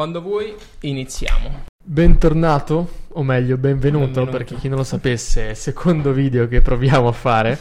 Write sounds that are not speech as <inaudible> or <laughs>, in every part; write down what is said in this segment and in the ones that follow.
Quando vuoi, iniziamo. Bentornato, o meglio, benvenuto, Benvenuto. perché chi non lo sapesse, è il secondo video che proviamo a fare.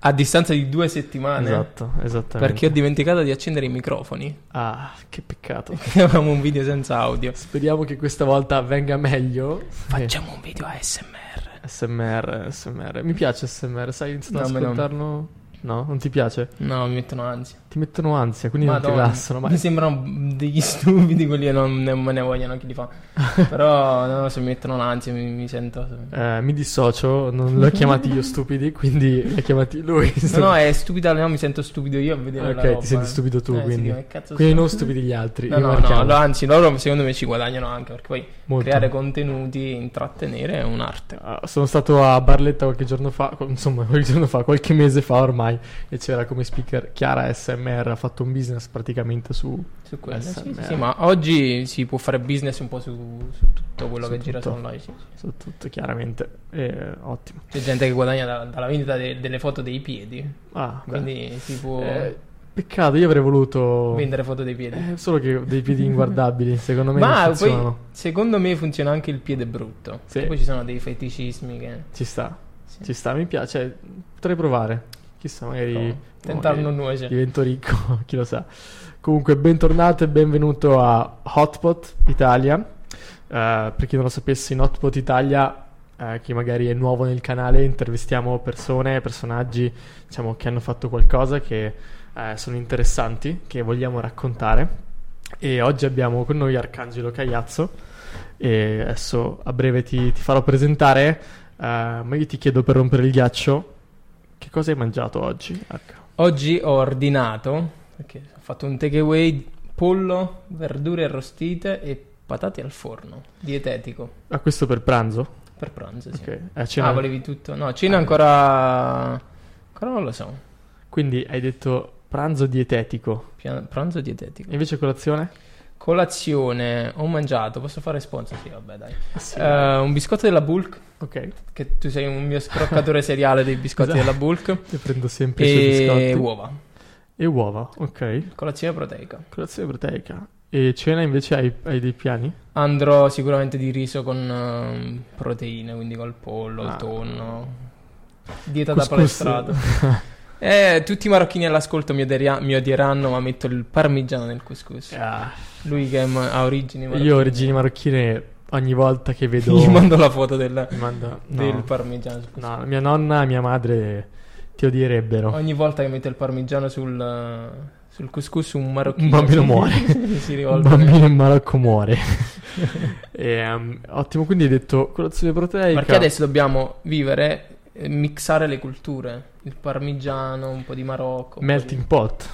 A distanza di due settimane. Esatto, esattamente. Perché ho dimenticato di accendere i microfoni. Ah, che peccato. <laughs> Avevamo un video senza audio. Speriamo che questa volta venga meglio. Facciamo un video ASMR. SMR, SMR. Mi piace SMR, sai, iniziato ad No, a me non. ascoltarlo? No, non ti piace? No, mi mettono ansia. Ti mettono ansia, quindi non ti Madonna, rilassano. Ma Mi sembrano degli <laughs> stupidi quelli che non ne, me ne vogliono chi li fa. <laughs> Però no, se mi mettono l'ansia mi, mi sento... Eh, mi dissocio, non li ho chiamati io stupidi, quindi li ha chiamati lui. No, no, è stupida, no, mi sento stupido io a vedere la Ok, roba, ti senti eh. stupido tu, Eh, sì, quindi. che cazzo Quindi non stupidi gli altri. No, no, no, no, anzi, loro secondo me ci guadagnano anche perché poi Molto. creare contenuti, intrattenere è un'arte. Ah, sono stato a Barletta qualche giorno fa, insomma, qualche giorno fa, qualche mese fa ormai, e c'era come speaker Chiara SMR, ha fatto un business praticamente su... Su quello, sì, sì, sì, ma oggi si può fare business un po' su, su tutto quello Su che gira su tutto. online. sì, su tutto, chiaramente. Eh, ottimo. C'è gente che guadagna da- dalla vendita de- delle foto dei piedi, Ah, beh. quindi si può Eh, peccato, io avrei voluto... vendere foto dei piedi. Eh, solo che dei piedi inguardabili, <laughs> secondo me ma poi secondo me funziona anche il piede brutto. Sì. Poi ci sono dei feticismi che... Ci sta, sì. ci sta, mi piace. Potrei provare. Chissà, magari... Tentare magari non nuoce. Divento ricco, <laughs> chi lo sa. Comunque, bentornato e benvenuto a Hotpot Italia. Eh, per chi non lo sapesse, in Hotpot Italia, eh, chi magari è nuovo nel canale, intervistiamo persone, personaggi, diciamo, che hanno fatto qualcosa che eh, sono interessanti, che vogliamo raccontare. E oggi abbiamo con noi Arcangelo Cagliazzo. E adesso a breve ti, ti farò presentare. eh, ma io ti chiedo per rompere il ghiaccio, che cosa hai mangiato oggi? Oggi ho ordinato, perché ho fatto un takeaway, pollo, verdure arrostite e patate al forno, dietetico, Ah, questo per pranzo? per pranzo, sì. Ok. Eh, a cena- Ah, volevi tutto? No, cena ancora... ancora non lo so. Quindi hai detto pranzo dietetico. Pia- Pranzo dietetico. E invece colazione? Colazione, ho mangiato, posso fare sponsor? Sì, vabbè, dai. Sì. Eh, un biscotto della Bulk, ok. che tu sei un mio scroccatore <laughs> seriale dei biscotti Esatto. della Bulk, Io prendo sempre i suoi e biscotti. uova. E uova. Ok. Colazione proteica. Colazione proteica. E cena invece hai, hai dei piani? Andrò sicuramente di riso con ehm, proteine, quindi col pollo, il Ah. tonno. Dieta da Couscous. palestrato. <laughs> Eh, tutti i marocchini all'ascolto mi, oderia- mi odieranno, ma metto il parmigiano nel couscous. Ah, Lui che ma- ha origini marocchine. io ho origini marocchine ogni volta che vedo... Gli mando la foto del, Mi manda- del no. parmigiano. No, mia nonna e mia madre ti odierebbero. Ogni volta che mette il parmigiano sul, sul couscous un marocchino Un bambino si- muore. <laughs> si Un bambino in Marocco muore. <laughs> E, um, ottimo, quindi hai detto colazione proteica. Perché adesso dobbiamo vivere, eh, mixare le culture. Il parmigiano, un po' di Marocco. Melting di- pot.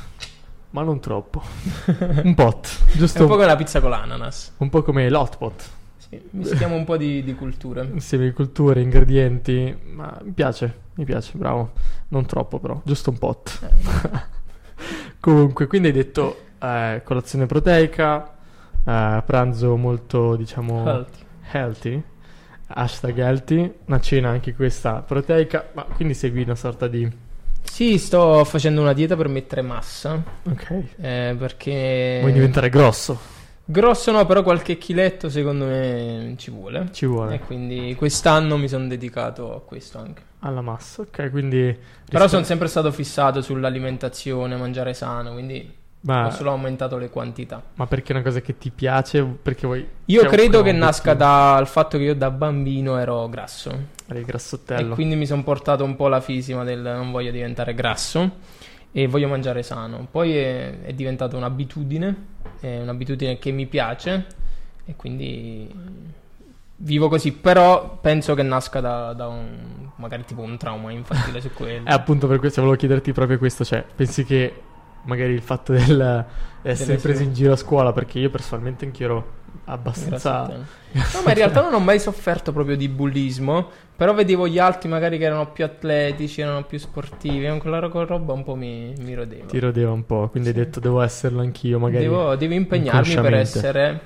Ma non troppo. <laughs> un pot. È Giusto un po' come la pizza con l'ananas. un po' come l'hot pot. Sì, mischiamo un po' di, di culture. <laughs> Insieme di culture, ingredienti. Ma mi piace, mi piace, bravo. Non troppo però, giusto un pot. Eh, <laughs> Comunque, quindi hai detto eh, colazione proteica, eh, pranzo molto, diciamo, healthy. healthy. Hashtag healthy. Una cena anche questa proteica. Ma quindi segui una sorta di... Sì, sto facendo una dieta per mettere massa. Ok. eh, perché. Vuoi diventare grosso? Grosso no, però qualche chiletto secondo me ci vuole. Ci vuole. E quindi quest'anno mi sono dedicato a questo anche. Alla massa, ok, quindi... Però sono sempre stato fissato sull'alimentazione, mangiare sano, quindi Ma, ho solo aumentato le quantità. ma perché è una cosa che ti piace? Perché vuoi... Io credo che nasca dal fatto che io da bambino ero grasso. Eri E grassottello. quindi mi sono portato un po' la fisima del non voglio diventare grasso e voglio mangiare sano. Poi è, è diventata un'abitudine, è un'abitudine che mi piace e quindi vivo così. Però penso che nasca da, da un magari tipo un trauma infantile su <laughs> quello. Eh, appunto per questo volevo chiederti proprio questo, cioè, pensi che magari il fatto del essere preso in giro a scuola, perché io personalmente anche ero abbastanza... <laughs> No, ma in realtà non ho mai sofferto proprio di bullismo. Però vedevo gli altri magari che erano più atletici, erano più sportivi. E quella ro- roba un po' mi, mi rodeva. Ti rodeva un po', quindi Sì. hai detto devo esserlo anch'io, magari Devo, devo impegnarmi per essere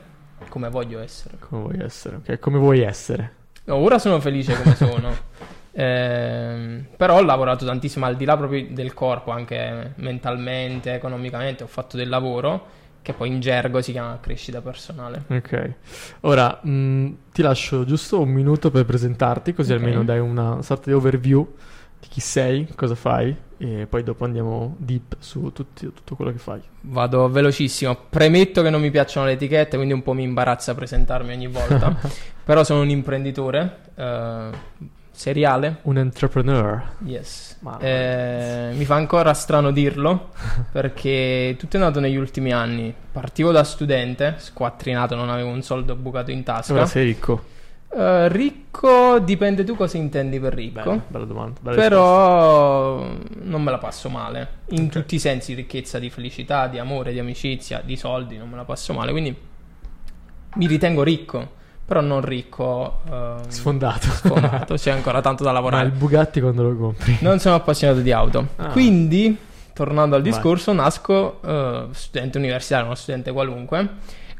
come voglio essere. come vuoi essere, ok? Come vuoi essere. No, ora sono felice come sono. <laughs> Ehm, però ho lavorato tantissimo al di là proprio del corpo, anche mentalmente, economicamente. Ho fatto del lavoro che poi in gergo si chiama crescita personale. Ok, ora mh, ti lascio giusto un minuto per presentarti, così Ok. almeno dai una sorta di overview di chi sei, cosa fai, e poi dopo andiamo deep su tutti- tutto quello che fai. Vado velocissimo. Premetto che non mi piacciono le etichette, quindi un po' mi imbarazza presentarmi ogni volta. <laughs> Però sono un imprenditore eh, seriale. Un entrepreneur. Yes. Eh, mi fa ancora strano dirlo <laughs> perché tutto è nato negli ultimi anni. Partivo da studente, squattrinato, non avevo un soldo bucato in tasca. Ora sei ricco. Eh, ricco, dipende tu cosa intendi per ricco. Bella, bella domanda. bella Però non me la passo male. In tutti i sensi, ricchezza di felicità, di amore, di amicizia, di soldi, non me la passo male. Quindi mi ritengo ricco, però non ricco ehm. Sfondato. sfonato. C'è ancora tanto da <laughs> Ma lavorare. il Bugatti quando lo compri? Non sono appassionato di auto. Ah. Quindi, tornando al Vai. discorso, nasco eh, studente universitario, uno studente qualunque.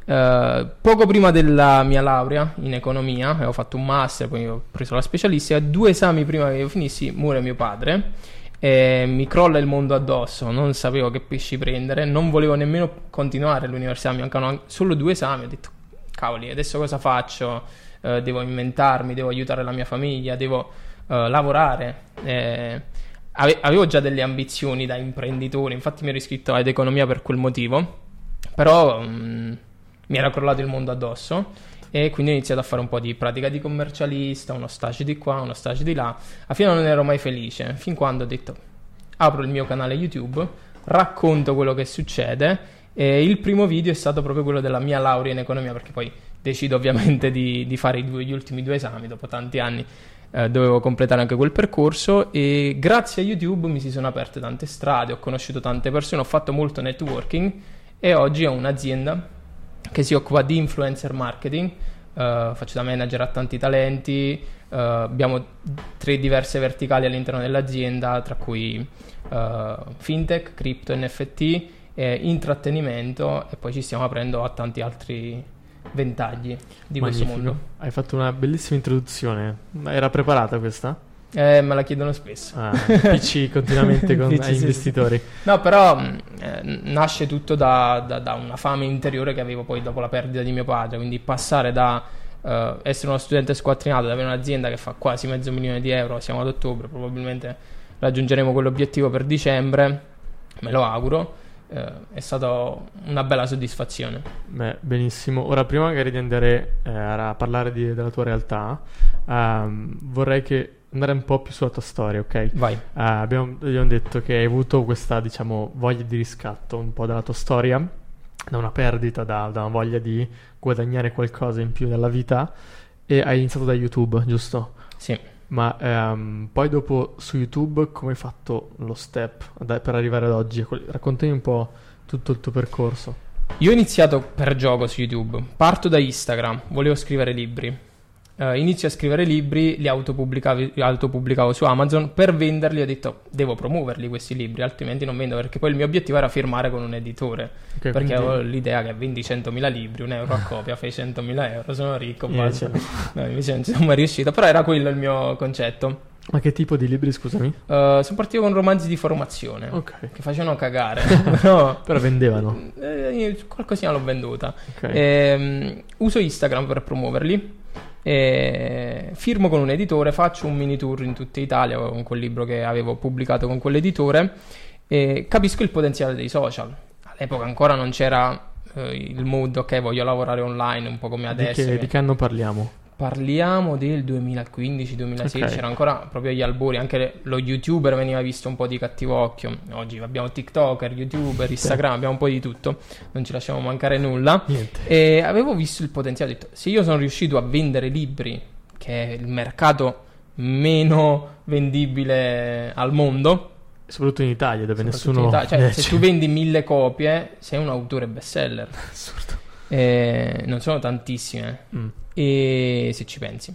Eh, poco prima della mia laurea in economia, avevo fatto un master, poi ho preso la specialistica. Due esami prima che io finissi, muore mio padre. E mi crolla il mondo addosso, non sapevo che pesci prendere, non volevo nemmeno continuare l'università, mi mancavano an- solo due esami. Ho detto, cavoli, adesso cosa faccio? Eh, devo inventarmi, devo aiutare la mia famiglia, devo eh, lavorare. Eh, ave- avevo già delle ambizioni da imprenditore, infatti mi ero iscritto ad economia per quel motivo, però mm, mi era crollato il mondo addosso e quindi ho iniziato a fare un po' di pratica di commercialista, uno stage di qua, uno stage di là. Alla fine non ero mai felice, fin quando ho detto apro il mio canale YouTube, racconto quello che succede e il primo video è stato proprio quello della mia laurea in economia perché poi decido ovviamente di, di fare due- gli ultimi due esami dopo tanti anni eh, dovevo completare anche quel percorso e grazie a YouTube mi si sono aperte tante strade, ho conosciuto tante persone, ho fatto molto networking e oggi ho un'azienda che si occupa di influencer marketing, eh, faccio da manager a tanti talenti, eh, abbiamo tre diverse verticali all'interno dell'azienda, tra cui eh, fintech, crypto, NFT, eh, intrattenimento e poi ci stiamo aprendo a tanti altri ventagli di questo Magnifico. mondo. Hai fatto una bellissima introduzione. Era preparata questa? Eh, me la chiedono spesso. Ah, PC <laughs> continuamente con <laughs> PC, sì. investitori. No, però mh, eh, nasce tutto da, da- da una fame interiore che avevo poi dopo la perdita di mio padre. Quindi passare da eh, essere uno studente squattrinato ad avere un'azienda che fa quasi mezzo milione di euro, siamo ad ottobre, probabilmente raggiungeremo quell'obiettivo per dicembre, me lo auguro. Eh, è stata una bella soddisfazione. Beh, benissimo. Ora, prima magari di andare eh, a parlare di- della tua realtà, ehm, vorrei che andare un po' più sulla tua storia, ok? Vai. Eh, abbiamo, abbiamo detto che hai avuto questa, diciamo, voglia di riscatto un po' dalla tua storia, da una perdita, da, da una voglia di guadagnare qualcosa in più nella vita e hai iniziato da YouTube, giusto? Sì. Ma ehm, poi dopo su YouTube come hai fatto lo step per arrivare ad oggi? Raccontami un po' tutto il tuo percorso. Io ho iniziato per gioco su YouTube. Parto da Instagram, volevo scrivere libri. Eh, inizio a scrivere libri, li autopubblicavi- autopubblicavo su Amazon. Per venderli ho detto devo promuoverli questi libri, altrimenti non vendo perché poi il mio obiettivo era firmare con un editore. Ok, perché quindi- avevo l'idea che vendi 100.000 libri, un euro a <laughs> copia, fai 100.000 euro, sono ricco. Invece basta. No, invece non ci sono mai riuscito, però era quello il mio concetto. Ma che tipo di libri, scusami? Eh, sono partito con romanzi di formazione Ok. che facevano cagare, <laughs> però Però vendevano. eh, qualcosina l'ho venduta. Ok. Ehm, uso Instagram per promuoverli. E firmo con un editore, faccio un mini tour in tutta Italia con quel libro che avevo pubblicato con quell'editore e capisco il potenziale dei social. All'epoca ancora non c'era eh, il mood, ok, voglio lavorare online un po' come di, adesso. che, che- di che anno parliamo? Parliamo del 2015-2016, Ok. c'era ancora proprio gli albori, anche lo youtuber veniva visto un po' di cattivo occhio. Oggi abbiamo TikToker, youtuber, Instagram, abbiamo un po' di tutto, non ci lasciamo mancare nulla. Niente. E avevo visto il potenziale, ho detto, se io sono riuscito a vendere libri, che è il mercato meno vendibile al mondo, Soprattutto in Italia, dove soprattutto nessuno Italia, cioè, legge. <laughs> se tu vendi mille copie, sei un autore bestseller. Assurdo. E non sono tantissime Mm. e se ci pensi.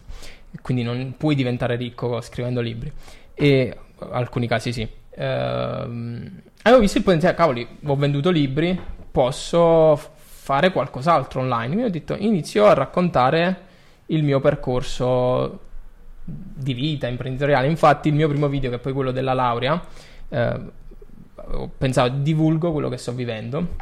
Quindi non puoi diventare ricco scrivendo libri. E in alcuni casi sì. Ehm, avevo visto il potenziale, cavoli, ho venduto libri, posso fare qualcos'altro online. Quindi ho detto, inizio a raccontare il mio percorso di vita imprenditoriale. Infatti, il mio primo video, che è poi quello della laurea, eh, ho pensato divulgo quello che sto vivendo.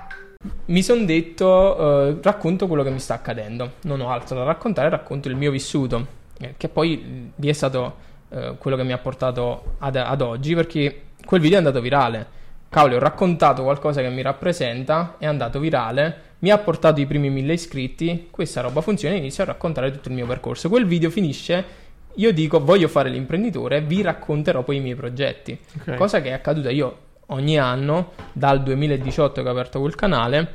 Mi sono detto eh, racconto quello che mi sta accadendo, non ho altro da raccontare, racconto il mio vissuto, eh, che poi lì è stato eh, quello che mi ha portato ad, ad oggi, perché quel video è andato virale. Cavolo, ho raccontato qualcosa che mi rappresenta, è andato virale, mi ha portato i primi mille iscritti, questa roba funziona, inizio a raccontare tutto il mio percorso. Quel video finisce, io dico voglio fare l'imprenditore, vi racconterò poi i miei progetti. Ok. Cosa che è accaduta io ogni anno, dal 2018 che ho aperto quel canale,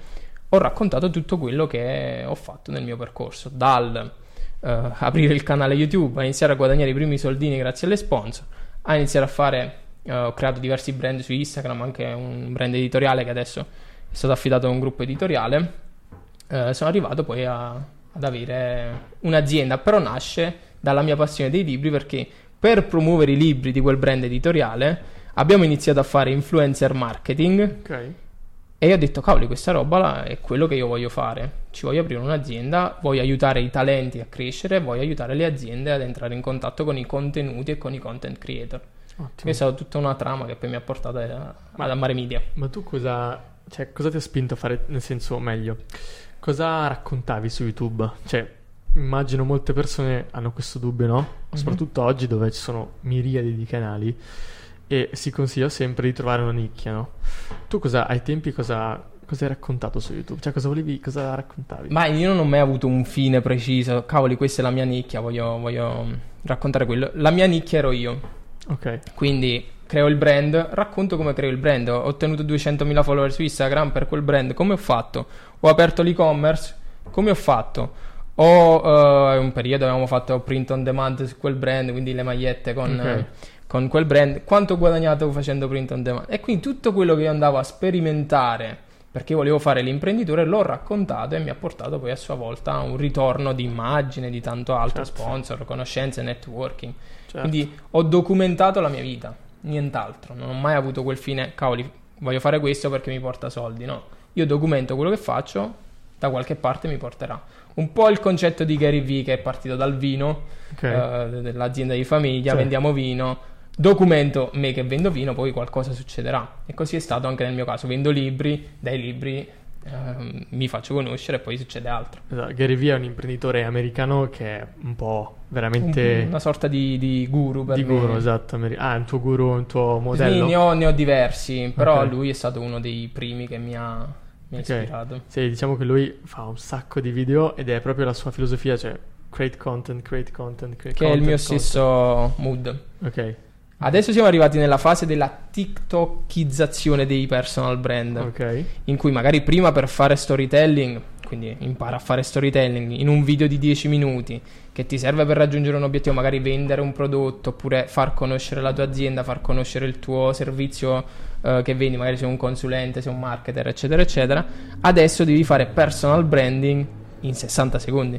ho raccontato tutto quello che ho fatto nel mio percorso, dal eh, aprire il canale YouTube, a iniziare a guadagnare i primi soldini grazie alle sponsor, a iniziare a fare, eh, ho creato diversi brand su Instagram, anche un brand editoriale che adesso è stato affidato a un gruppo editoriale, eh, sono arrivato poi a- ad avere un'azienda, però nasce dalla mia passione dei libri perché per promuovere i libri di quel brand editoriale abbiamo iniziato a fare influencer marketing Ok. e io ho detto, cavoli, questa roba è quello che io voglio fare. Ci voglio aprire un'azienda, voglio aiutare i talenti a crescere, voglio aiutare le aziende ad entrare in contatto con i contenuti e con i content creator. Ottimo. Questa è stata tutta una trama che poi mi ha portato a- Ma- ad Amare Media. Ma tu cosa, cioè, cosa ti ha spinto a fare, nel senso, meglio, cosa raccontavi su YouTube? Cioè, immagino molte persone hanno questo dubbio, no? Soprattutto oggi dove ci sono miriadi di canali e si consiglia sempre di trovare una nicchia, no? Tu cosa, ai tempi cosa, cosa hai raccontato su YouTube? Cioè, cosa volevi, cosa raccontavi? Ma io non ho mai avuto un fine preciso. Cavoli, questa è la mia nicchia, voglio, voglio raccontare quello. La mia nicchia ero io. Ok, Quindi creo il brand, racconto come creo il brand. Ho ottenuto 200.000 follower su Instagram per quel brand. Come ho fatto? Ho aperto l'e-commerce. Come ho fatto? Ho eh, un periodo avevamo fatto print on demand su quel brand, quindi le magliette con, Ok. eh, con quel brand. Quanto ho guadagnato facendo print on demand? E quindi tutto quello che io andavo a sperimentare perché volevo fare l'imprenditore l'ho raccontato e mi ha portato poi a sua volta a un ritorno di immagine, di tanto altro, Certo. sponsor, conoscenze, networking. certo. Quindi ho documentato la mia vita, nient'altro. Non ho mai avuto quel fine, cavoli, voglio fare questo perché mi porta soldi. No, io documento quello che faccio, da qualche parte mi porterà. Un po' il concetto di Gary Vee che è partito dal vino, Ok. eh, dell'azienda di famiglia, Sì. vendiamo vino. Documento me che vendo vino, poi qualcosa succederà. E così è stato anche nel mio caso. Vendo libri, dai libri ehm, mi faccio conoscere e poi succede altro. Esatto, Gary Vee è un imprenditore americano che è un po' veramente Un- una sorta di, di guru per di me. guru, esatto. Ah, è un tuo guru, un tuo Sì, modello? ne ho, ne ho diversi, però Ok. lui è stato uno dei primi che mi ha, mi ha Ok. ispirato. Sì, diciamo che lui fa un sacco di video ed è proprio la sua filosofia, cioè create content, create content, create Che è il content, mio content. stesso mood. Ok, Adesso siamo arrivati nella fase della TikTokizzazione dei personal brand, ok. in cui magari prima per fare storytelling, quindi impara a fare storytelling in un video di 10 minuti che ti serve per raggiungere un obiettivo, magari vendere un prodotto oppure far conoscere la tua azienda, far conoscere il tuo servizio eh, che vendi, magari sei un consulente, sei un marketer, eccetera, eccetera. Adesso devi fare personal branding in 60 secondi.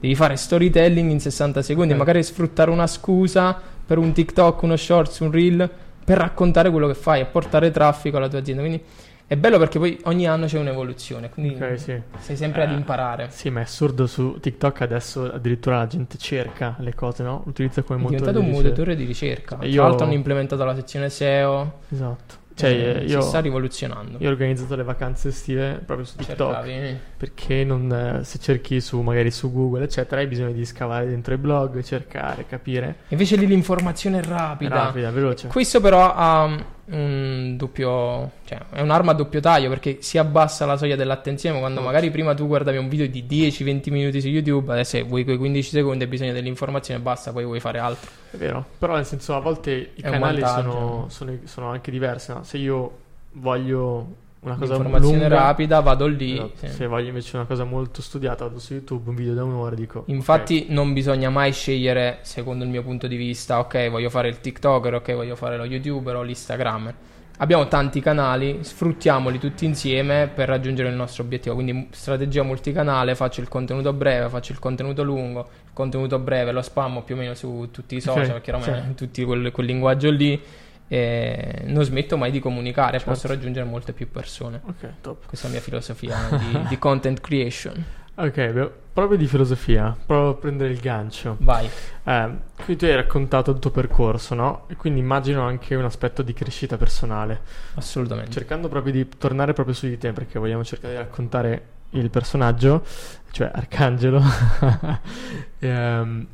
Devi fare storytelling in 60 secondi, Ok. magari sfruttare una scusa per un TikTok, uno shorts, un reel per raccontare quello che fai e portare traffico alla tua azienda. Quindi è bello perché poi ogni anno c'è un'evoluzione, quindi Ok, sì. sei sempre ad Eh, imparare. Sì, ma è assurdo su TikTok adesso addirittura la gente cerca le cose, no? Utilizza come È motore diventato un motore di ricerca. Tra Io- l'altro hanno implementato la sezione SEO. Esatto. Cioè, eh, io, si sta rivoluzionando. io ho organizzato le vacanze estive proprio su TikTok. Cercavi. Perché non, eh, se cerchi su magari su Google, eccetera, hai bisogno di scavare dentro i blog, cercare, capire. Invece lì l'informazione è rapida. Rapida, veloce. Questo però ha un doppio, cioè è un'arma a doppio taglio perché si abbassa la soglia dell'attenzione quando magari prima tu guardavi un video di 10-20 minuti su YouTube, adesso vuoi quei 15 secondi hai bisogno dell'informazione basta, poi vuoi fare altro. È vero, però nel senso a volte i È canali sono, sono- sono anche diversi. no? Se io voglio una cosa Informazione lunga, rapida, vado lì. esatto, sì. se voglio invece una cosa molto studiata, vado su YouTube, un video da un'ora, dico... Infatti non bisogna mai scegliere, secondo il mio punto di vista, ok, voglio fare il TikToker, ok, voglio fare lo YouTuber o l'Instagrammer. Abbiamo tanti canali, sfruttiamoli tutti insieme per raggiungere il nostro obiettivo. Quindi strategia multicanale, faccio il contenuto breve, faccio il contenuto lungo, il contenuto breve lo spammo più o meno su tutti i social, Ok, perché ormai sì. tutti quel, quel linguaggio lì. E non smetto mai di comunicare, Certo. posso raggiungere molte più persone. Ok, top. Questa è la mia filosofia <laughs> di, di content creation. Ok, abbiamo proprio di filosofia, proprio a prendere il gancio. Vai. Eh, quindi tu hai raccontato il tuo percorso, no? E quindi immagino anche un aspetto di crescita personale. Assolutamente. Cercando proprio di tornare proprio su di te, perché vogliamo cercare di raccontare il personaggio, cioè Arcangelo. <laughs> e, um,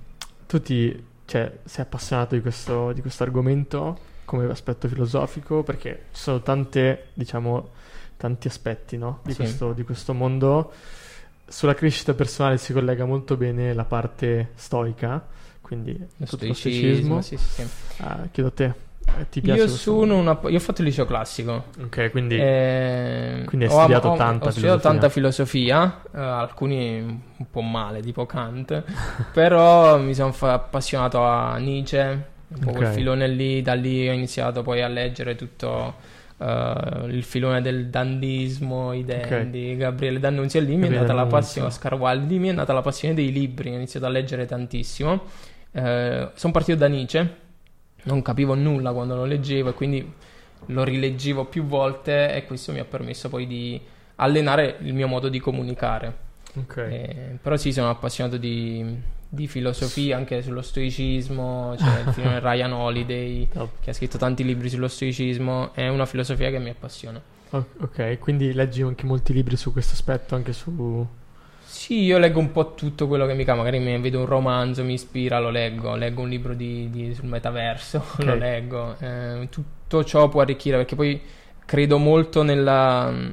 tu ti, cioè, sei appassionato di questo, di questo argomento come aspetto filosofico? Perché ci sono tante, diciamo, tanti aspetti, no? Di, Sì. questo, di questo mondo. Sulla crescita personale si collega molto bene la parte stoica, quindi Lo tutto lo stoicismo, stoicismo. sì, sì, sì. Ah, chiedo a te, eh, ti piace Io sono una... Io ho fatto il liceo classico. Ok, quindi Eh, Quindi hai ho- studiato ho- tanta ho studiato filosofia. tanta filosofia, eh, alcuni un po' male, tipo Kant, <laughs> però mi sono fa- appassionato a Nietzsche, un po' quel Ok. filone lì, da lì ho iniziato poi a leggere tutto eh, il filone del dandismo, i dandy, Gabriele D'Annunzio, e lì mi è nata la passione, Oscar Wilde, mi è nata la passione dei libri, ho iniziato a leggere tantissimo. sono partito da Nietzsche, non capivo nulla quando lo leggevo e quindi lo rileggevo più volte e questo mi ha permesso poi di allenare il mio modo di comunicare. ok. Eh, però sì, sono appassionato di, di filosofia, anche sullo stoicismo, c'è il film <laughs> Ryan Holiday che ha scritto tanti libri sullo stoicismo, è una filosofia che mi appassiona. Ok, quindi leggi anche molti libri su questo aspetto, anche su... Sì, io leggo un po' tutto quello che mi capita, magari mi vedo un romanzo, mi ispira, lo leggo, leggo un libro di, di- sul metaverso, <laughs> Ok. lo leggo, Eh, tutto ciò può arricchire perché poi credo molto nella, mm,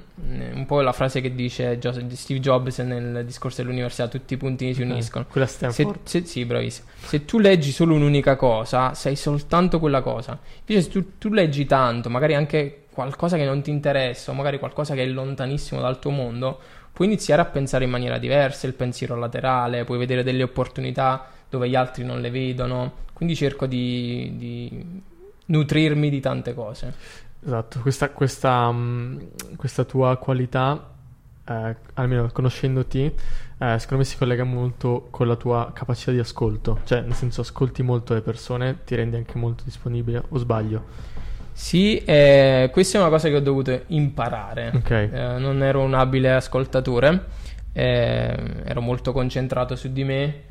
un po' la frase che dice Steve Jobs nel discorso dell'università, tutti i puntini si uniscono. Quella Se, Stanford. se- sì, bravissimo. Se tu leggi solo un'unica cosa, sei soltanto quella cosa. Invece se tu, tu leggi tanto, magari anche qualcosa che non ti interessa, o magari qualcosa che è lontanissimo dal tuo mondo, puoi iniziare a pensare in maniera diversa, il pensiero laterale, puoi vedere delle opportunità dove gli altri non le vedono. Quindi cerco di, di nutrirmi di tante cose. Esatto, questa, questa, mm, questa tua qualità, eh, almeno conoscendoti, eh, secondo me si collega molto con la tua capacità di ascolto. Cioè, nel senso, ascolti molto le persone, ti rendi anche molto disponibile, o sbaglio? Sì, eh, questa è una cosa che ho dovuto imparare. Ok. Eh, non ero un abile ascoltatore, eh, ero molto concentrato su di me,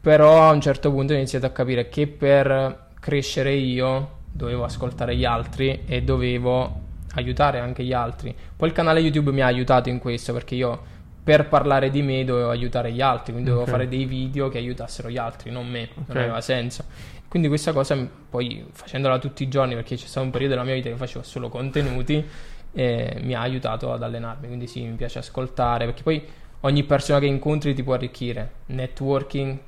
però a un certo punto ho iniziato a capire che per crescere io dovevo ascoltare gli altri e dovevo aiutare anche gli altri. Poi il canale YouTube mi ha aiutato in questo perché io per parlare di me dovevo aiutare gli altri, quindi dovevo fare dei video che aiutassero gli altri, non me, Ok. non aveva senso. Quindi questa cosa poi facendola tutti i giorni, perché c'è stato un periodo della mia vita che facevo solo contenuti, eh, mi ha aiutato ad allenarmi. Quindi sì, mi piace ascoltare, perché poi ogni persona che incontri ti può arricchire. Networking,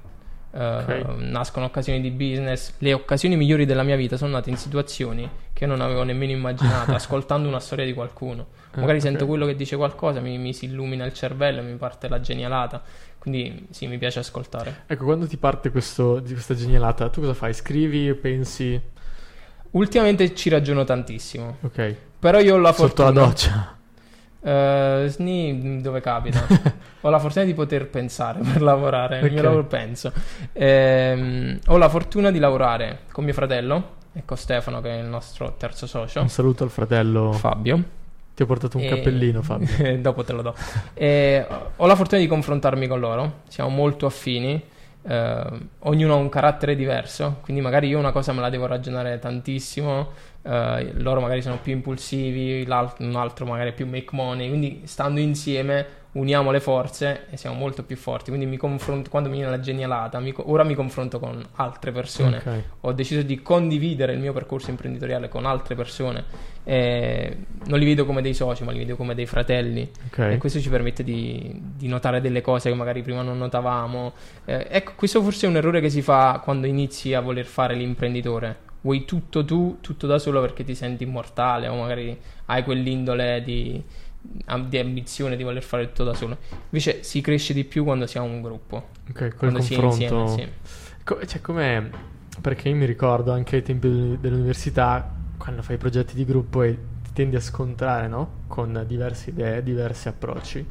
eh, Ok. nascono occasioni di business. Le occasioni migliori della mia vita sono nate in situazioni che non avevo nemmeno immaginato, <laughs> ascoltando una storia di qualcuno. Magari Eh, sento quello che dice qualcosa, mi, mi si illumina il cervello, mi parte la genialata. Quindi sì, mi piace ascoltare. Ecco, quando ti parte questo, di questa genialata, tu cosa fai? Scrivi, pensi? Ultimamente ci ragiono tantissimo. Ok. Però io ho la Sotto fortuna. la doccia. Eh, sni, dove capita. <laughs> ho la fortuna di poter pensare per lavorare. Nel mio Ok. lavoro penso. Ehm, ho la fortuna di lavorare con mio fratello e con Stefano, che è il nostro terzo socio. Un saluto al fratello. Fabio. Ti ho portato un E- cappellino, <laughs> Fabio. Dopo te lo do. E ho la fortuna di confrontarmi con loro. Siamo molto affini. eh, ognuno ha un carattere diverso. Quindi magari io una cosa me la devo ragionare tantissimo. Eh, loro magari sono più impulsivi. un altro magari più make money. Quindi stando insieme uniamo le forze e siamo molto più forti. Quindi mi confronto quando mi viene la genialata. mi ora mi confronto con altre persone Ok. ho deciso di condividere il mio percorso imprenditoriale con altre persone. Eh, non li vedo come dei soci, ma li vedo come dei fratelli. Ok. E questo ci permette di, di notare delle cose che magari prima non notavamo. Eh, ecco, questo forse è un errore che si fa quando inizi a voler fare l'imprenditore. Vuoi tutto tu, tutto da solo perché ti senti immortale o magari hai quell'indole di, di ambizione di voler fare tutto da solo. Invece si cresce di più quando si ha un gruppo. Ok, si è confronto. insieme, sì. Co- cioè, com'è? Perché io mi ricordo anche ai tempi del- dell'università, quando fai progetti di gruppo e ti tendi a scontrare, no? Con diverse idee, diversi approcci.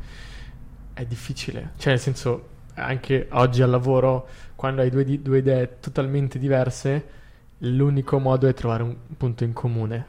È difficile. Cioè, nel senso, anche oggi al lavoro, quando hai due, di- due idee totalmente diverse, l'unico modo è trovare un punto in comune.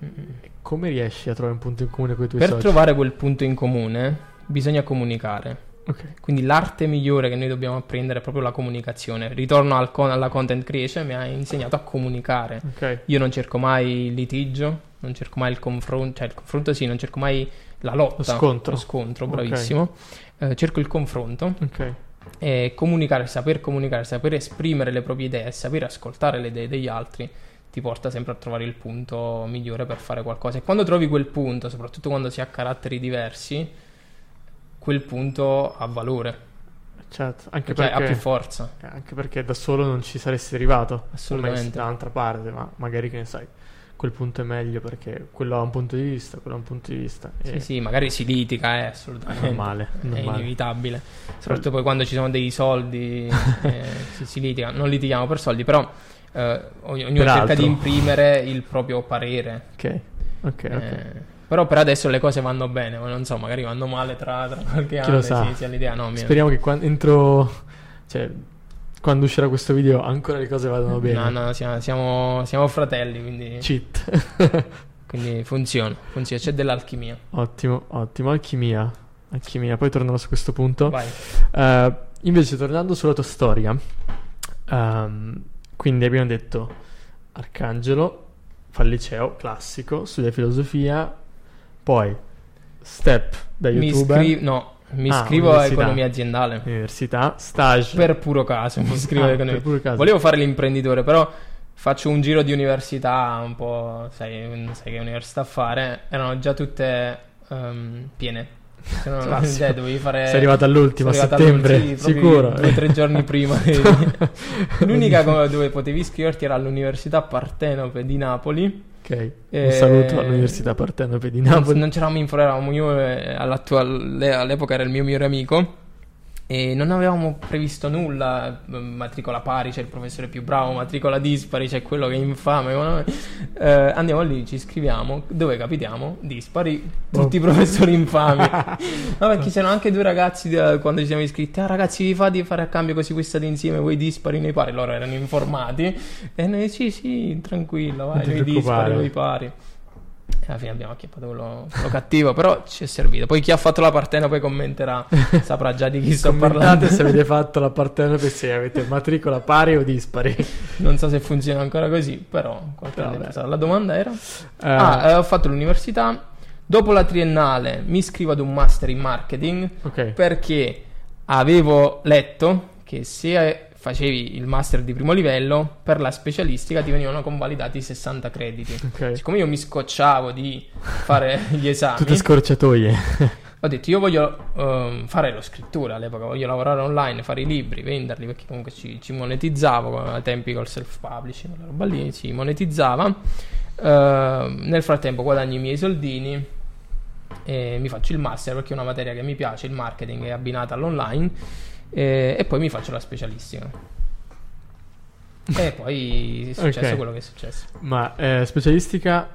Come riesci a trovare un punto in comune con i tuoi Per soci? trovare quel punto in comune bisogna comunicare. Ok. Quindi l'arte migliore che noi dobbiamo apprendere è proprio la comunicazione. Ritorno al con- alla content creation, mi ha insegnato a comunicare. Ok. Io non cerco mai il litigio, non cerco mai il confronto, cioè il confronto sì, non cerco mai la lotta. Lo scontro. Lo scontro, bravissimo. Eh, cerco il confronto Ok. E comunicare, saper comunicare, saper esprimere le proprie idee, saper ascoltare le idee degli altri ti porta sempre a trovare il punto migliore per fare qualcosa. E quando trovi quel punto, soprattutto quando si ha caratteri diversi, quel punto ha valore, Certo, anche cioè ha più perché, forza. anche perché da solo non ci saresti arrivato. Assolutamente. Come da un'altra parte, ma magari che ne sai, quel punto è meglio perché quello ha un punto di vista, quello ha un punto di vista. Sì, sì, magari si litiga, è assolutamente È normale, è normale. inevitabile. Soprattutto poi quando ci sono dei soldi, <laughs> eh, si, si litiga. Non litighiamo per soldi, però eh, ognuno cerca Peraltro. di imprimere il proprio parere. Ok, ok, ok. Eh, però per adesso le cose vanno bene, ma non so, magari vanno male tra, tra qualche Chi anno lo sa. si, si Speriamo che quan- entro, cioè, quando uscirà questo video ancora le cose vadano bene. No, no, siamo, siamo- siamo fratelli, quindi, Cheat. <laughs> quindi <laughs> funziona, funziona, c'è dell'alchimia. ottimo, ottimo. Alchimia. Alchimia, poi tornerò su questo punto. Vai. Eh, invece, tornando sulla tua storia, ehm, quindi abbiamo detto Arcangelo, fa il liceo, classico, studia filosofia, poi step da Mi youtuber, iscri- no, mi Ah, iscrivo a università. economia aziendale. università, stage. Per puro caso mi iscrivo <laughs> Ah, a per economia. puro caso. Volevo fare l'imprenditore, però faccio un giro di università un po', sai, sai che università fare, erano già tutte ehm, piene. Se no, Classico. dovevi fare Sei arrivato all'ultimo, a sono arrivato settembre, all'ultimo, sì, proprio sicuro. Due o tre giorni prima. <laughs> L'unica dove potevi iscriverti era all'Università Partenope di Napoli. Ok, Eh, un saluto all'Università Partenope di Non, Napoli. non c'eravamo in foro, eravamo io e all'epoca era il mio migliore amico. E non avevamo previsto nulla, m- matricola pari, c'è il professore più bravo, matricola dispari, c'è quello che è infame. ma Eh, andiamo lì, ci iscriviamo, dove capitiamo? Dispari, tutti i professori infami. No, perché c'erano anche due ragazzi eh, quando ci siamo iscritti, ah ragazzi vi fate fare a cambio così voi state insieme, voi dispari, noi pari, loro erano informati. E noi sì sì, tranquillo, vai, noi dispari, voi pari. Alla fine abbiamo acchiappato quello, quello cattivo, però ci è servito. Poi chi ha fatto la partena poi commenterà, saprà già di chi sto parlando. Se avete <laughs> fatto la Partenope se avete matricola pari o dispari. Non so se funziona ancora così, però. La domanda era? Eh, Ah, eh, ho fatto l'università. Dopo la triennale mi iscrivo ad un master in marketing ok. perché avevo letto che se facevi il master di primo livello, per la specialistica ti venivano convalidati 60 crediti. ok. Siccome io mi scocciavo di fare <laughs> gli esami, Tutte scorciatoie. <laughs> ho detto io voglio ehm, fare lo scrittura all'epoca, voglio lavorare online, fare i libri, venderli perché comunque ci, ci monetizzavo ai tempi col self-publishing, quella roba lì si monetizzava. Ehm, nel frattempo guadagno i miei soldini e mi faccio il master perché è una materia che mi piace, il marketing è abbinata all'online e, e poi mi faccio la specialistica. E poi è <laughs> successo Ok. quello che è successo. Ma eh, specialistica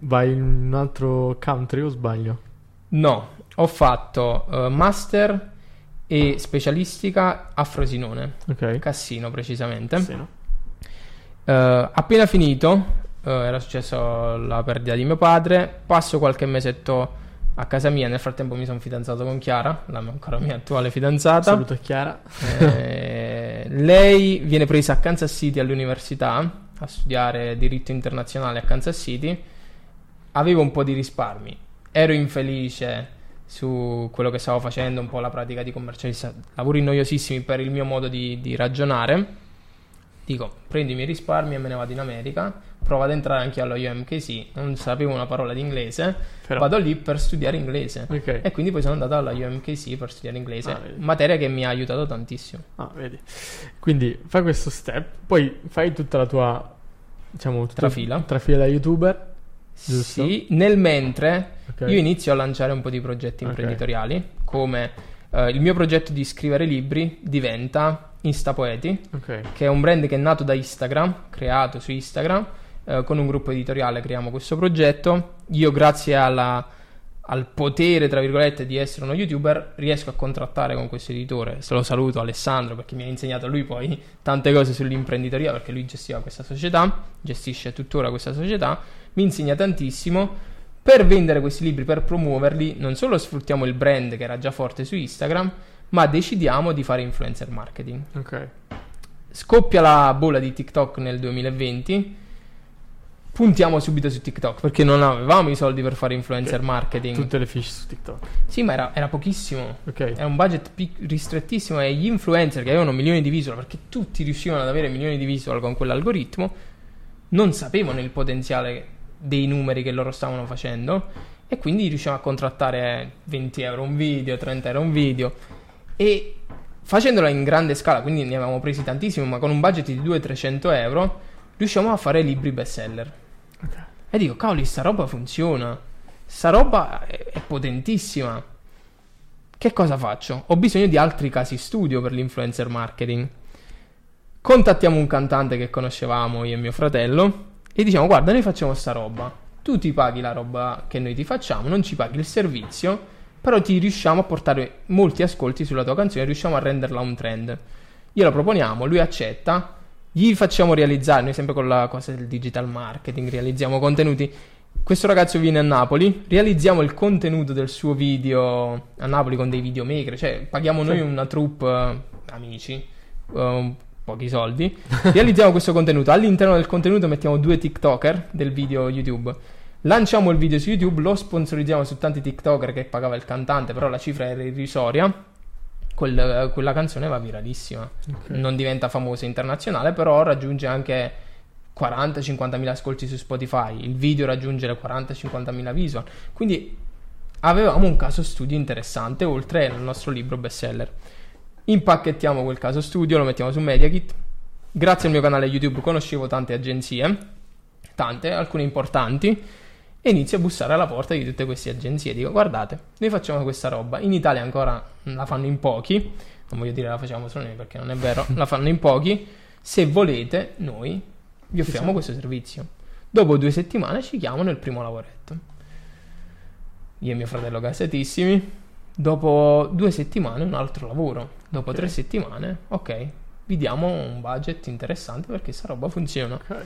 vai in un altro country o sbaglio? No, ho fatto eh, master e specialistica a Frosinone, Ok. Cassino precisamente. Sì, no? Eh, appena finito, eh, era successo la perdita di mio padre, passo qualche mesetto a casa mia, nel frattempo mi sono fidanzato con Chiara, la mia- ancora mia attuale fidanzata. Saluto Chiara. Eh, lei viene presa a Kansas City all'università a studiare diritto internazionale a Kansas City. Avevo un po' di risparmi, ero infelice su quello che stavo facendo, un po' la pratica di commercialista, lavori noiosissimi per il mio modo di, di ragionare. Dico, prendi i miei risparmi e me ne vado in America. Provo ad entrare anche allo UMKC. Non sapevo una parola di inglese. Però- Vado lì per studiare inglese. Ok. E quindi poi sono andato alla UMKC per studiare inglese, Ah, materia che mi ha aiutato tantissimo. Ah, vedi. Quindi fai questo step, poi fai tutta la tua, diciamo, tutta- Trafila. trafila da youtuber. Giusto. Sì, nel mentre Ok. io inizio a lanciare un po' di progetti Ok. imprenditoriali, come eh, il mio progetto di scrivere libri diventa Instapoeti, Ok. che è un brand che è nato da Instagram, creato su Instagram, eh, con un gruppo editoriale creiamo questo progetto. Io grazie alla- al potere, tra virgolette, di essere uno youtuber, riesco a contrattare con questo editore. Se lo saluto Alessandro perché mi ha insegnato lui poi tante cose sull'imprenditoria, perché lui gestiva questa società, gestisce tuttora questa società, mi insegna tantissimo. Per vendere questi libri, per promuoverli, non solo sfruttiamo il brand che era già forte su Instagram, ma decidiamo di fare influencer marketing. Ok. Scoppia la bolla di TikTok nel 2020. Puntiamo subito su TikTok perché non avevamo i soldi per fare influencer Ok. marketing. Tutte le fiche su TikTok. Sì, ma era, era pochissimo. Ok. Era un budget pic- ristrettissimo e gli influencer che avevano milioni di visual, perché tutti riuscivano ad avere milioni di visual con quell'algoritmo, non sapevano il potenziale dei numeri che loro stavano facendo e quindi riuscivano a contrattare 20 euro un video, 30 euro un video e facendola in grande scala, quindi ne avevamo presi tantissimo, ma con un budget di 200-300 euro riusciamo a fare libri bestseller. E dico, cavoli, sta roba funziona. Sta roba è, è potentissima. Che cosa faccio? Ho bisogno di altri casi studio per l'influencer marketing. Contattiamo un cantante che conoscevamo io e mio fratello e diciamo, guarda, noi facciamo sta roba. Tu ti paghi la roba che noi ti facciamo, non ci paghi il servizio, però ti riusciamo a portare molti ascolti sulla tua canzone, riusciamo a renderla un trend. Glielo proponiamo, lui accetta, gli facciamo realizzare, noi sempre con la cosa del digital marketing, realizziamo contenuti. Questo ragazzo viene a Napoli, realizziamo il contenuto del suo video a Napoli con dei videomaker, cioè paghiamo noi una troupe, eh, amici, eh, pochi soldi, <laughs> realizziamo questo contenuto, all'interno del contenuto mettiamo due TikToker del video YouTube, lanciamo il video su YouTube, lo sponsorizziamo su tanti TikToker che pagava il cantante, però la cifra era irrisoria, Quel- quella canzone va viralissima Ok. non diventa famosa internazionale, però raggiunge anche 40-50 mila ascolti su Spotify, il video raggiunge le 40-50 mila visual, quindi avevamo un caso studio interessante oltre al nostro libro bestseller. Impacchettiamo quel caso studio, lo mettiamo su MediaKit. Grazie al mio canale YouTube conoscevo tante agenzie, tante, alcune importanti, e inizio a bussare alla porta di tutte queste agenzie. Dico, guardate, noi facciamo questa roba, in Italia ancora la fanno in pochi, non voglio dire la facciamo solo noi perché non è vero, la fanno in pochi, se volete noi vi offriamo questo servizio. Dopo due settimane ci chiamano il primo lavoretto. Io e mio fratello gasatissimi. Dopo due settimane un altro lavoro. Dopo Ok. tre settimane, ok, vi diamo un budget interessante perché sta roba funziona. Ok.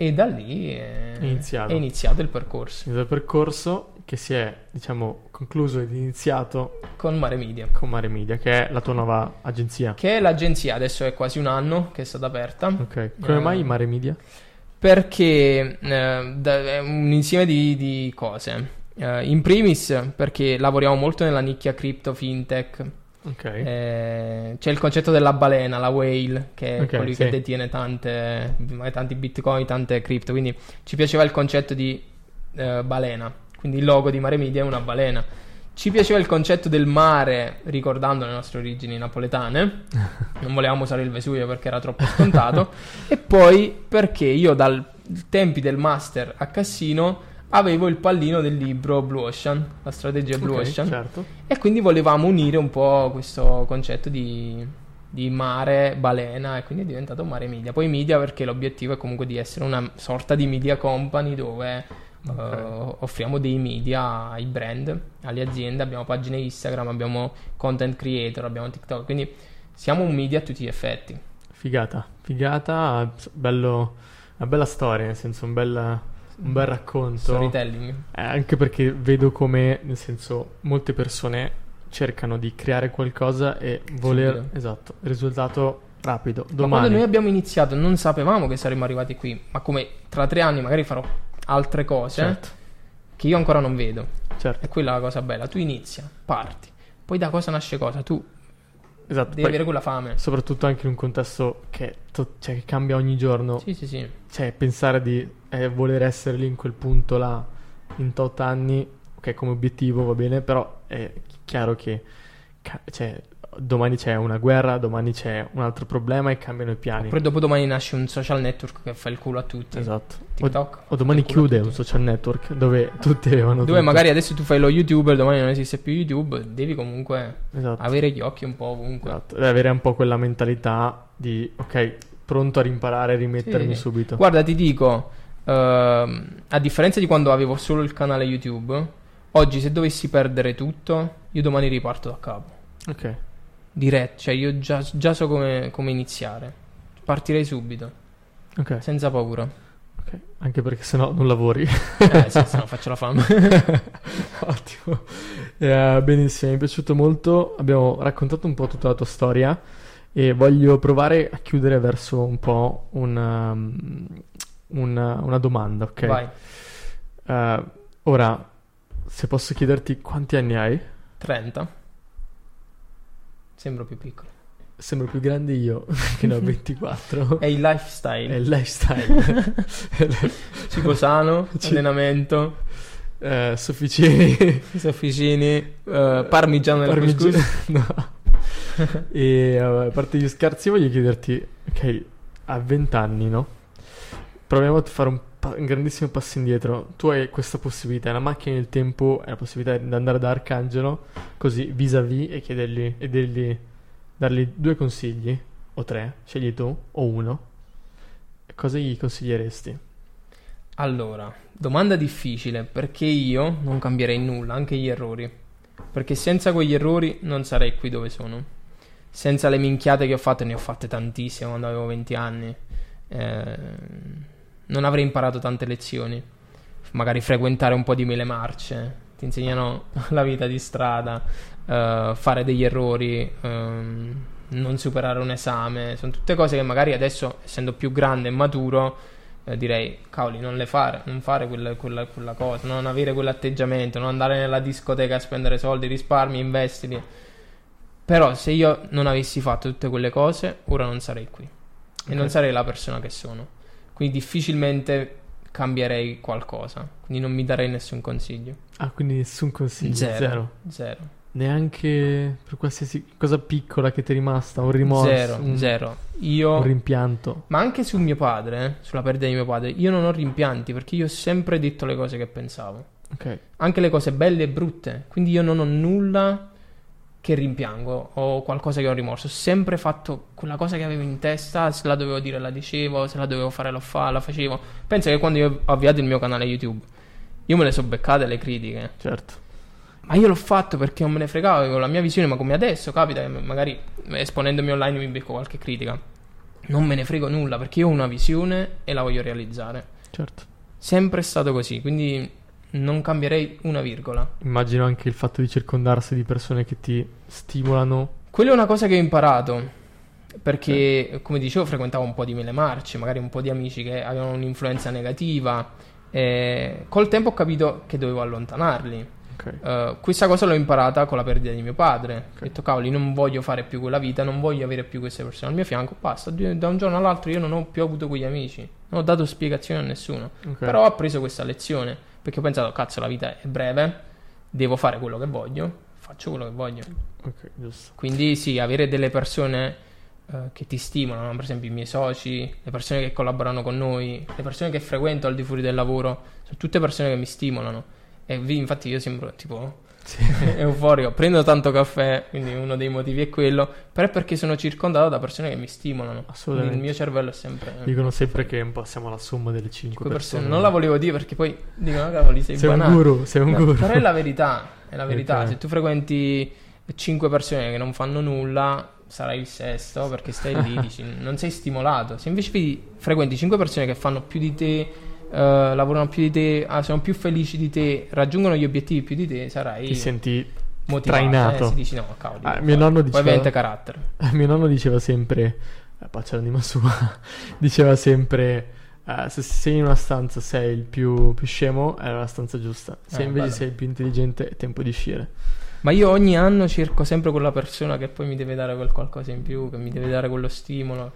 E da lì è, È iniziato. è iniziato il percorso Il percorso che si è, diciamo, concluso ed iniziato con Mare Media. con Mare Media, che è la tua nuova agenzia. Che è l'agenzia, adesso è quasi un anno che è stata aperta. Ok. Come Eh, mai Mare Media? Perché eh, da- è un insieme di, di cose. Eh, in primis, perché lavoriamo molto nella nicchia crypto, fintech. Ok. Eh, c'è il concetto della balena, la whale, che è Ok, colui sì. che detiene tante, tanti bitcoin, tante cripto. Quindi ci piaceva il concetto di eh, balena. Quindi il logo di Mare Media è una balena. Ci piaceva il concetto del mare, ricordando le nostre origini napoletane. <laughs> Non volevamo usare il Vesuvio perché era troppo scontato. <laughs> e poi perché io dal tempi del master a Cassino avevo il pallino del libro Blue Ocean, la strategia Blue Ok, Ocean. certo. E quindi volevamo unire un po' questo concetto di, di mare, balena, e quindi è diventato mare media. Poi media perché l'obiettivo è comunque di essere una sorta di media company dove Ok. eh, offriamo dei media ai brand, alle aziende, abbiamo pagine Instagram, abbiamo content creator, abbiamo TikTok, quindi siamo un media a tutti gli effetti. Figata. Figata, bello, una bella storia, nel senso un bel, un bel racconto. Storytelling. Eh, anche perché vedo come, nel senso, molte persone cercano di creare qualcosa e voler... Subito. Esatto, risultato rapido. Ma Domani. quando noi abbiamo iniziato non sapevamo che saremmo arrivati qui, ma come tra tre anni magari farò altre cose Certo, che io ancora non vedo. certo. È quella la cosa bella. Tu inizia, parti, poi da cosa nasce cosa. Tu Esatto. devi avere quella fame. Soprattutto anche in un contesto che, to- cioè, che cambia ogni giorno. Sì, sì, sì. Cioè, pensare di eh, voler essere lì in quel punto là in tot anni, ok, come obiettivo va bene, però è chiaro che ca- cioè, domani c'è una guerra, domani c'è un altro problema e cambiano i piani. Poi dopo domani nasce un social network che fa il culo a tutti. Esatto. O, TikTok. o domani culo a chiude un social network dove tutti avevano Dove tutto. magari adesso tu fai lo youtuber, domani non esiste più YouTube, devi comunque Esatto. avere gli occhi un po' ovunque. Esatto. Deve avere un po' quella mentalità di, ok, pronto a rimparare, a rimettermi Sì. subito. Guarda, ti dico, ehm, a differenza di quando avevo solo il canale YouTube, oggi se dovessi perdere tutto, io domani riparto da capo. Ok. Diretto, cioè io già, già so come, come iniziare. Partirei subito, Ok. senza paura. Ok. Ok, Anche perché sennò non lavori. Eh, sì, <laughs> se no faccio la fame. <laughs> Ottimo. Eh, benissimo, mi è piaciuto molto. Abbiamo raccontato un po' tutta la tua storia e voglio provare a chiudere verso un po' una, una, una domanda, ok? Vai, Eh, ora, se posso chiederti quanti anni hai? 30. Sembro più piccolo. Sembro più grande io, <laughs> che ne ho 24. <laughs> È il È lifestyle. il lifestyle. <laughs> Cibo sano, Ci- allenamento, eh, sofficini. sofficini, eh, parmigiano nel Parmigiano- couscous. no. e eh, a parte gli scherzi, voglio chiederti, ok, a 20 anni, no? Proviamo a fare un, un grandissimo passo indietro. Tu hai questa possibilità, la macchina del tempo è la possibilità di andare da Arcangelo, così vis-à-vis, e chiedergli, e dirgli, dargli due consigli, o tre, scegli tu, o uno. Cosa gli consiglieresti? Allora, domanda difficile perché io non cambierei nulla, anche gli errori. Perché senza quegli errori non sarei qui dove sono. Senza le minchiate che ho fatto, ne ho fatte tantissime quando avevo 20 anni. eh, non avrei imparato tante lezioni. Magari frequentare un po' di mele marce, ti insegnano <laughs> la vita di strada, eh, fare degli errori, ehm, non superare un esame. Sono tutte cose che magari adesso, essendo più grande e maturo, eh, direi, cavoli, non le fare, non fare quella, quella- quella cosa, non avere quell'atteggiamento, non andare nella discoteca a spendere soldi, risparmi, investili. Però se io non avessi fatto tutte quelle cose, ora non sarei qui. E Ok. non sarei la persona che sono. Quindi difficilmente cambierei qualcosa. Quindi non mi darei nessun consiglio. Ah, quindi nessun consiglio, Zero. zero. Zero. Neanche per qualsiasi cosa piccola che ti è rimasta, un rimorso, Zero. un, Zero. Io... un rimpianto. Ma anche su mio padre, eh, sulla perdita di mio padre, io non ho rimpianti perché io ho sempre detto le cose che pensavo. Ok, Anche le cose belle e brutte. Quindi io non ho nulla che rimpiango o qualcosa che ho rimorso. Ho sempre fatto quella cosa che avevo in testa. Se la dovevo dire la dicevo, se la dovevo fare la, fa- la facevo. Penso che quando io ho avviato il mio canale YouTube, io me le so beccate le critiche. certo. Ma io l'ho fatto perché non me ne fregavo, avevo la mia visione, ma come adesso capita che magari esponendomi online mi becco qualche critica. Non me ne frego nulla perché io ho una visione e la voglio realizzare. Certo. Sempre è stato così, quindi non cambierei una virgola. Immagino anche il fatto di circondarsi di persone che ti stimolano. Quello è una cosa che ho imparato. Perché, come dicevo, frequentavo un po' di mele marce, magari un po' di amici che avevano un'influenza negativa. E col tempo ho capito che dovevo allontanarli. Ok, Eh, questa cosa l'ho imparata con la perdita di mio padre. Ok. Ho detto, cavoli, non voglio fare più quella vita, non voglio avere più queste persone al mio fianco. Basta, da un giorno all'altro io non ho più avuto quegli amici. Non ho dato spiegazioni a nessuno. ok. Però ho preso questa lezione perché ho pensato, cazzo, la vita è breve, devo fare quello che voglio, faccio quello che voglio. Ok, giusto. Quindi sì, avere delle persone eh, che ti stimolano, per esempio i miei soci, le persone che collaborano con noi, le persone che frequento al di fuori del lavoro, sono tutte persone che mi stimolano. E vi- infatti io sembro tipo Sì. <laughs> euforico, prendo tanto caffè, quindi uno dei motivi è quello, però è perché sono circondato da persone che mi stimolano. Assolutamente. il mio cervello è sempre... Dicono sempre che un po' siamo la somma delle 5 cinque persone. persone. Non la volevo dire perché poi dicono, cavoli, sei, Sei un guru, sei un guru. Però è la verità, è la verità. Se tu frequenti 5 persone che non fanno nulla, sarai il sesto perché stai lì, <laughs> dici, non sei stimolato. Se invece frequenti 5 persone che fanno più di te, eh, lavorano più di te, ah, sono più felici di te, raggiungono gli obiettivi più di te, sarai Ti senti... motivato. trainato. Eh, si dici, no, cavolo. Ah, mio fare". nonno diceva- ovviamente carattere. <laughs> Mio nonno diceva sempre, eh, pace all'anima sua, <laughs> diceva sempre, eh, se sei in una stanza sei il più, più scemo, è la stanza giusta. Se Eh, invece bello. sei il più intelligente, è tempo di uscire. Ma io ogni anno cerco sempre quella persona che poi mi deve dare quel qualcosa in più, che mi deve dare quello stimolo.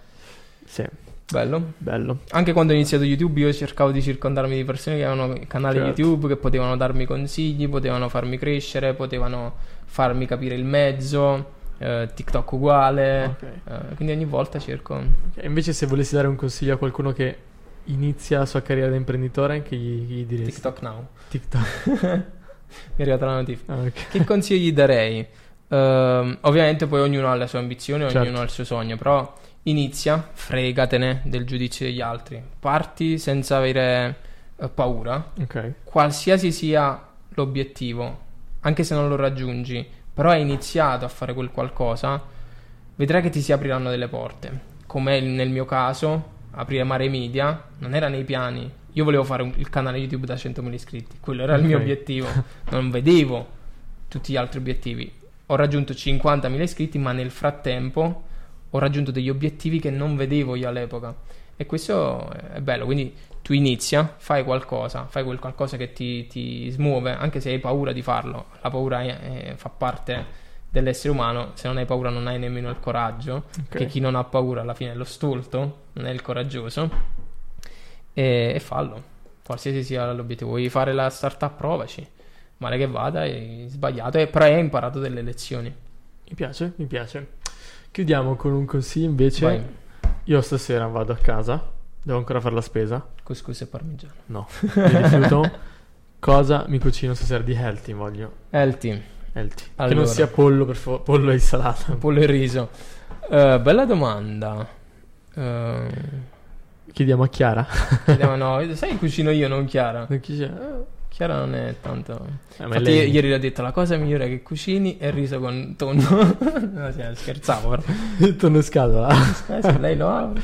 Sì, Bello. bello. Anche quando ho iniziato YouTube io cercavo di circondarmi di persone che avevano canali Certo. YouTube, che potevano darmi consigli, potevano farmi crescere, potevano farmi capire il mezzo, eh, TikTok uguale, Ok. eh, quindi ogni volta cerco... E invece se volessi dare un consiglio a qualcuno che inizia la sua carriera da imprenditore, che gli, gli diresti? TikTok now. TikTok. <laughs> Mi è arrivata la notifica. Ah, ok. Che consigli gli darei? Ehm, ovviamente poi ognuno ha le sue ambizioni, Certo. ognuno ha il suo sogno, però inizia, fregatene del giudizio degli altri, parti senza avere eh, paura, Ok, qualsiasi sia l'obiettivo, anche se non lo raggiungi, però hai iniziato a fare quel qualcosa, vedrai che ti si apriranno delle porte. Come nel mio caso, aprire Mare Media non era nei piani, io volevo fare un- il canale YouTube da 100.000 iscritti, quello era il mio obiettivo. Non vedevo tutti gli altri obiettivi. Ho raggiunto 50.000 iscritti, ma nel frattempo ho raggiunto degli obiettivi che non vedevo io all'epoca. E questo è bello, quindi tu inizia, fai qualcosa, fai quel qualcosa che ti, ti smuove, anche se hai paura di farlo. La paura è- è- fa parte dell'essere umano, se non hai paura non hai nemmeno il coraggio, Ok. che chi non ha paura alla fine è lo stolto, non è il coraggioso, e, e fallo, qualsiasi sia l'obiettivo. Vuoi fare la startup, provaci, male che vada, hai sbagliato, e però hai imparato delle lezioni. Mi piace, mi piace. Chiudiamo con un consiglio invece. Vai, Io stasera vado a casa, devo ancora fare la spesa. couscous e parmigiano. No, mi rifiuto. <laughs> Cosa mi cucino stasera di healthy voglio? Healthy, Healthy. Che Allora. non sia pollo, per favore, pollo e insalata. pollo e riso. Eh, bella domanda. Eh, Chiediamo a Chiara. chiediamo- no, <laughs> sai cucino io, non Chiara. Non? Eh, Chiara non è tanto... eh, Infatti lei- ieri l'ho detto, la cosa migliore che cucini è il riso con tonno. <laughs> no, sì, scherzavo però. il tonno in scatola. Eh sì, lei lo apre.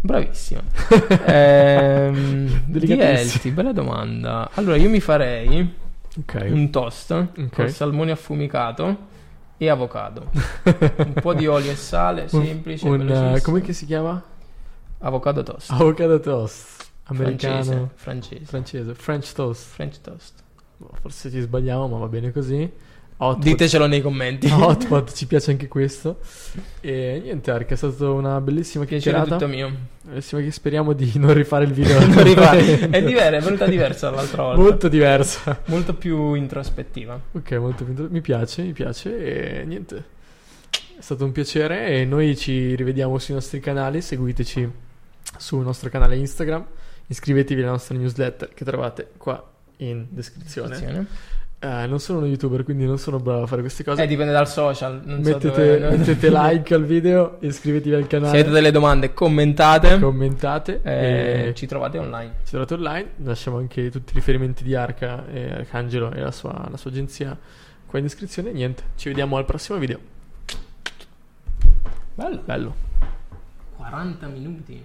Bravissima. <laughs> Ehm, healthy, bella domanda. Allora, io mi farei ok. un toast Ok. con salmone affumicato e avocado. Un po' di olio e sale, <laughs> Un- semplice. un, eh, velocissimo. come che si chiama? Avocado toast. Avocado toast. Americano. Francese, francese. Francese. French toast. French toast. Boh, Forse ci sbagliamo, ma va bene così. Hotpot. Ditecelo nei commenti. Hotpot, <laughs> ci piace anche questo. E niente, Arca, è stata una bellissima chiacchierata. tutto mio. Bellissima che speriamo di non rifare il video. <laughs> Non rifare. <laughs> È diversa, è venuta diversa dall'altra volta. Molto diversa. Molto più introspettiva. Ok, molto più- mi piace, mi piace e niente. È stato un piacere e noi ci rivediamo sui nostri canali, seguiteci sul nostro canale Instagram, iscrivetevi alla nostra newsletter che trovate qua in descrizione. Attenzione. Eh, non sono uno youtuber, quindi non sono bravo a fare queste cose. Eh, dipende dal social. Non so mettete, dove- mettete <laughs> like al video, iscrivetevi al Se canale, avete delle domande, commentate. commentate Eh, e ci trovate online. ci trovate online. Lasciamo anche tutti i riferimenti di Arca e Arcangelo e la sua, la sua agenzia qua in descrizione. Niente, ci vediamo al prossimo video. Bello. Bello. 40 minuti.